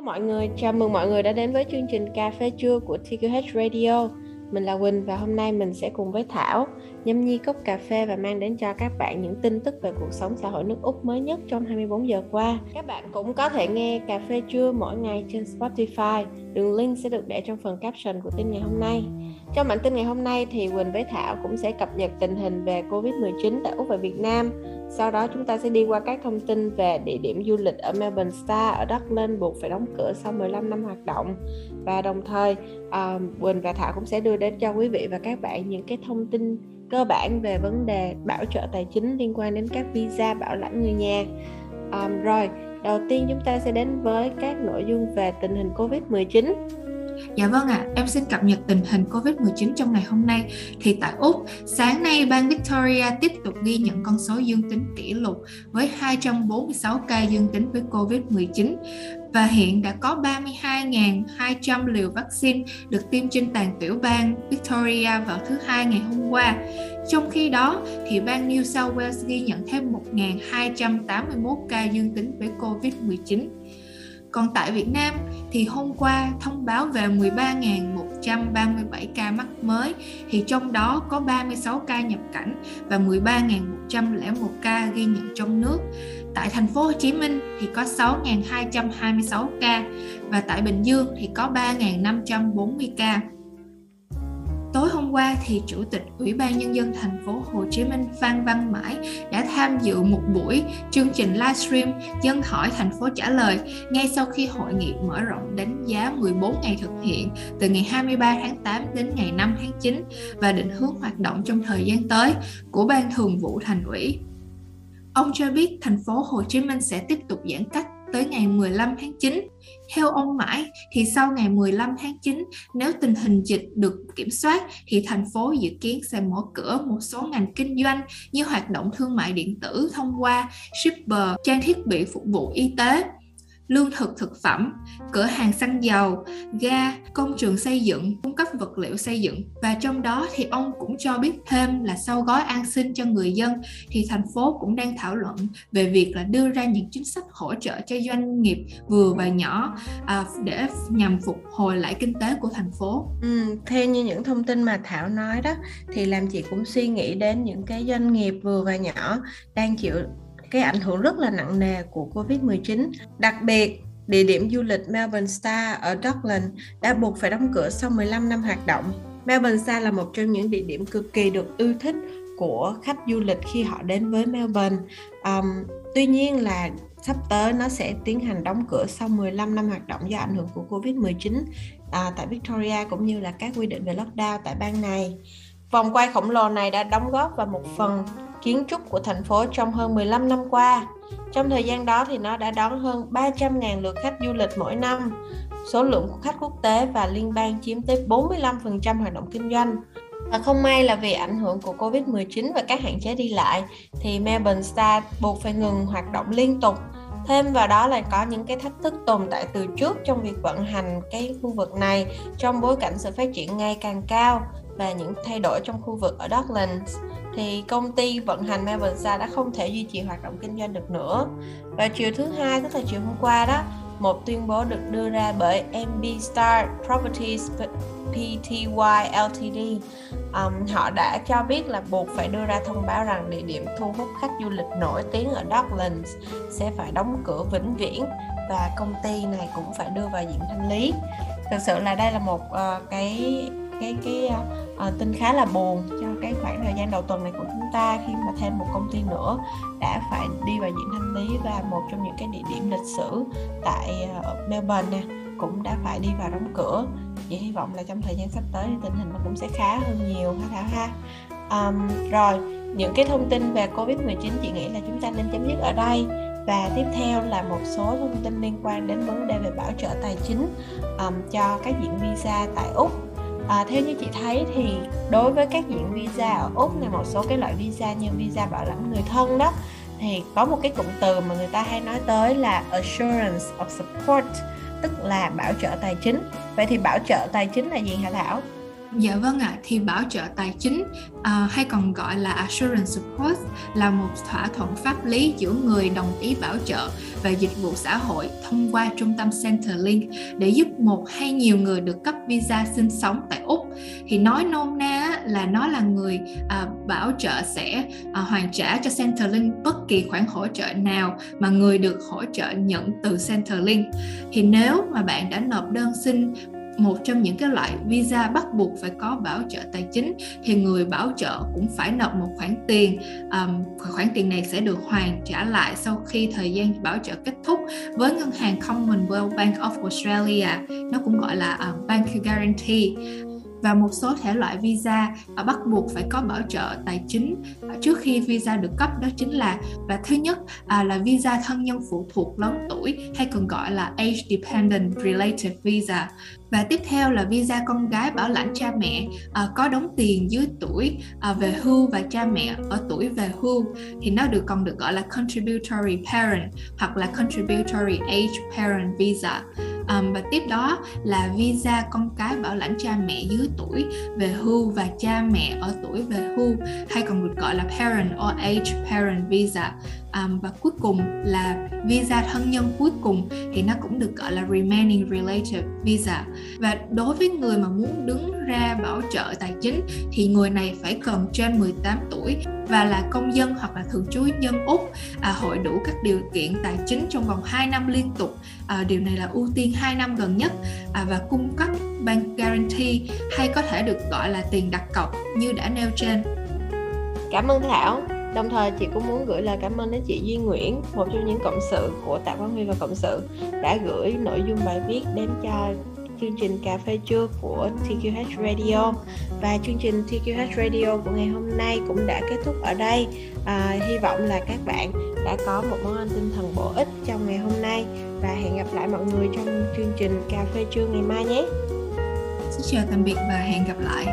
Hello mọi người, chào mừng mọi người đã đến với chương trình Cà phê trưa của TQH Radio. Mình là Quỳnh và hôm nay mình sẽ cùng với Thảo nhâm nhi cốc cà phê và mang đến cho các bạn những tin tức về cuộc sống xã hội nước Úc mới nhất trong 24 giờ qua. Các bạn cũng có thể nghe cà phê trưa mỗi ngày trên Spotify. Đường link sẽ được để trong phần caption của tin ngày hôm nay. Trong bản tin ngày hôm nay thì Quỳnh với Thảo cũng sẽ cập nhật tình hình về Covid-19 tại Úc và Việt Nam. Sau đó chúng ta sẽ đi qua các thông tin về địa điểm du lịch ở Melbourne Star ở Đất Lên buộc phải đóng cửa sau 15 năm hoạt động và đồng thời uh, Quỳnh và Thảo cũng sẽ đưa đến cho quý vị và các bạn những cái thông tin cơ bản về vấn đề bảo trợ tài chính liên quan đến các visa bảo lãnh người nhà. Um, rồi, đầu tiên chúng ta sẽ đến với các nội dung về tình hình Covid-19. Dạ vâng ạ, à, em xin cập nhật tình hình Covid-19 trong ngày hôm nay. Thì tại Úc, sáng nay bang Victoria tiếp tục ghi nhận con số dương tính kỷ lục với 246 ca dương tính với Covid-19 và hiện đã có 32.200 liều vaccine được tiêm trên toàn tiểu bang Victoria vào thứ hai ngày hôm qua. Trong khi đó, thì bang New South Wales ghi nhận thêm 1.281 ca dương tính với COVID-19. Còn tại Việt Nam thì hôm qua thông báo về 13.137 ca mắc mới thì trong đó có 36 ca nhập cảnh và 13.101 ca ghi nhận trong nước. Tại thành phố Hồ Chí Minh thì có 6.226 ca và tại Bình Dương thì có 3.540 ca. Hôm qua thì Chủ tịch Ủy ban Nhân dân thành phố Hồ Chí Minh Phan Văn Mãi đã tham dự một buổi chương trình livestream dân hỏi thành phố trả lời ngay sau khi hội nghị mở rộng đánh giá 14 ngày thực hiện từ ngày 23 tháng 8 đến ngày 5 tháng 9 và định hướng hoạt động trong thời gian tới của Ban Thường vụ Thành ủy. Ông cho biết thành phố Hồ Chí Minh sẽ tiếp tục giãn cách tới ngày 15 tháng 9. Theo ông Mãi, thì sau ngày 15 tháng 9, nếu tình hình dịch được kiểm soát, thì thành phố dự kiến sẽ mở cửa một số ngành kinh doanh như hoạt động thương mại điện tử thông qua shipper, trang thiết bị phục vụ y tế, lương thực thực phẩm, cửa hàng xăng dầu, ga, công trường xây dựng, cung cấp vật liệu xây dựng và trong đó thì ông cũng cho biết thêm là sau gói an sinh cho người dân thì thành phố cũng đang thảo luận về việc là đưa ra những chính sách hỗ trợ cho doanh nghiệp vừa và nhỏ à, để nhằm phục hồi lại kinh tế của thành phố. Ừ, theo như những thông tin mà Thảo nói đó thì làm chị cũng suy nghĩ đến những cái doanh nghiệp vừa và nhỏ đang chịu cái ảnh hưởng rất là nặng nề của Covid-19. Đặc biệt, địa điểm du lịch Melbourne Star ở Dockland đã buộc phải đóng cửa sau 15 năm hoạt động. Melbourne Star là một trong những địa điểm cực kỳ được yêu thích của khách du lịch khi họ đến với Melbourne. Um, tuy nhiên là sắp tới nó sẽ tiến hành đóng cửa sau 15 năm hoạt động do ảnh hưởng của Covid-19 à, tại Victoria cũng như là các quy định về lockdown tại bang này. Vòng quay khổng lồ này đã đóng góp vào một phần kiến trúc của thành phố trong hơn 15 năm qua. Trong thời gian đó thì nó đã đón hơn 300.000 lượt khách du lịch mỗi năm. Số lượng của khách quốc tế và liên bang chiếm tới 45% hoạt động kinh doanh. Và không may là vì ảnh hưởng của Covid-19 và các hạn chế đi lại, thì Melbourne Star buộc phải ngừng hoạt động liên tục. Thêm vào đó là có những cái thách thức tồn tại từ trước trong việc vận hành cái khu vực này trong bối cảnh sự phát triển ngày càng cao và những thay đổi trong khu vực ở Docklands thì công ty vận hành Mavensa đã không thể duy trì hoạt động kinh doanh được nữa. Và chiều thứ hai tức là chiều hôm qua đó, một tuyên bố được đưa ra bởi MB Star Properties Pty Ltd. Um, họ đã cho biết là buộc phải đưa ra thông báo rằng địa điểm thu hút khách du lịch nổi tiếng ở Docklands sẽ phải đóng cửa vĩnh viễn và công ty này cũng phải đưa vào diện thanh lý. Thực sự là đây là một uh, cái cái cái uh, tin khá là buồn cho cái khoảng thời gian đầu tuần này của chúng ta khi mà thêm một công ty nữa đã phải đi vào diện thanh lý và một trong những cái địa điểm lịch sử tại uh, Melbourne nè cũng đã phải đi vào đóng cửa. Chị hy vọng là trong thời gian sắp tới thì tình hình nó cũng sẽ khá hơn nhiều ha Thảo ha. Um, rồi những cái thông tin về Covid-19 chị nghĩ là chúng ta nên chấm dứt ở đây. Và tiếp theo là một số thông tin liên quan đến vấn đề về bảo trợ tài chính um, cho các diện visa tại Úc à, theo như chị thấy thì đối với các diện visa ở úc này một số cái loại visa như visa bảo lãnh người thân đó thì có một cái cụm từ mà người ta hay nói tới là assurance of support tức là bảo trợ tài chính. Vậy thì bảo trợ tài chính là gì hả thảo? Dạ vâng ạ, à, thì bảo trợ tài chính à, hay còn gọi là assurance support là một thỏa thuận pháp lý giữa người đồng ý bảo trợ và dịch vụ xã hội thông qua trung tâm Centrelink để giúp một hay nhiều người được cấp visa sinh sống tại Úc. Thì nói nôm na là nó là người à, bảo trợ sẽ à, hoàn trả cho Centrelink bất kỳ khoản hỗ trợ nào mà người được hỗ trợ nhận từ Centrelink. Thì nếu mà bạn đã nộp đơn xin một trong những cái loại visa bắt buộc phải có bảo trợ tài chính thì người bảo trợ cũng phải nộp một khoản tiền. Um, khoản tiền này sẽ được hoàn trả lại sau khi thời gian bảo trợ kết thúc với ngân hàng Commonwealth Bank of Australia. Nó cũng gọi là uh, bank guarantee và một số thể loại visa bắt buộc phải có bảo trợ tài chính. Trước khi visa được cấp đó chính là và thứ nhất à, là visa thân nhân phụ thuộc lớn tuổi hay còn gọi là age dependent related visa. Và tiếp theo là visa con gái bảo lãnh cha mẹ à, có đóng tiền dưới tuổi à, về hưu và cha mẹ ở tuổi về hưu. Thì nó được còn được gọi là contributory parent hoặc là contributory age parent visa um, và tiếp đó là visa con cái bảo lãnh cha mẹ dưới tuổi về hưu và cha mẹ ở tuổi về hưu hay còn được gọi là parent or age parent visa. Um, và cuối cùng là visa thân nhân cuối cùng thì nó cũng được gọi là remaining relative visa. Và đối với người mà muốn đứng ra bảo trợ tài chính thì người này phải cần trên 18 tuổi và là công dân hoặc là thường trú nhân Úc à, hội đủ các điều kiện tài chính trong vòng 2 năm liên tục. À, điều này là ưu tiên 2 năm gần nhất à, và cung cấp bank guarantee hay có thể được gọi là tiền đặt cọc như đã nêu trên. Cảm ơn Thảo. Đồng thời chị cũng muốn gửi lời cảm ơn đến chị Duy Nguyễn, một trong những cộng sự của Tạ Quang Huy và Cộng sự đã gửi nội dung bài viết đến cho chương trình cà phê trưa của TQH Radio. Và chương trình TQH Radio của ngày hôm nay cũng đã kết thúc ở đây. À, hy vọng là các bạn đã có một món ăn tinh thần bổ ích trong ngày hôm nay. Và hẹn gặp lại mọi người trong chương trình cà phê trưa ngày mai nhé. Xin chào tạm biệt và hẹn gặp lại.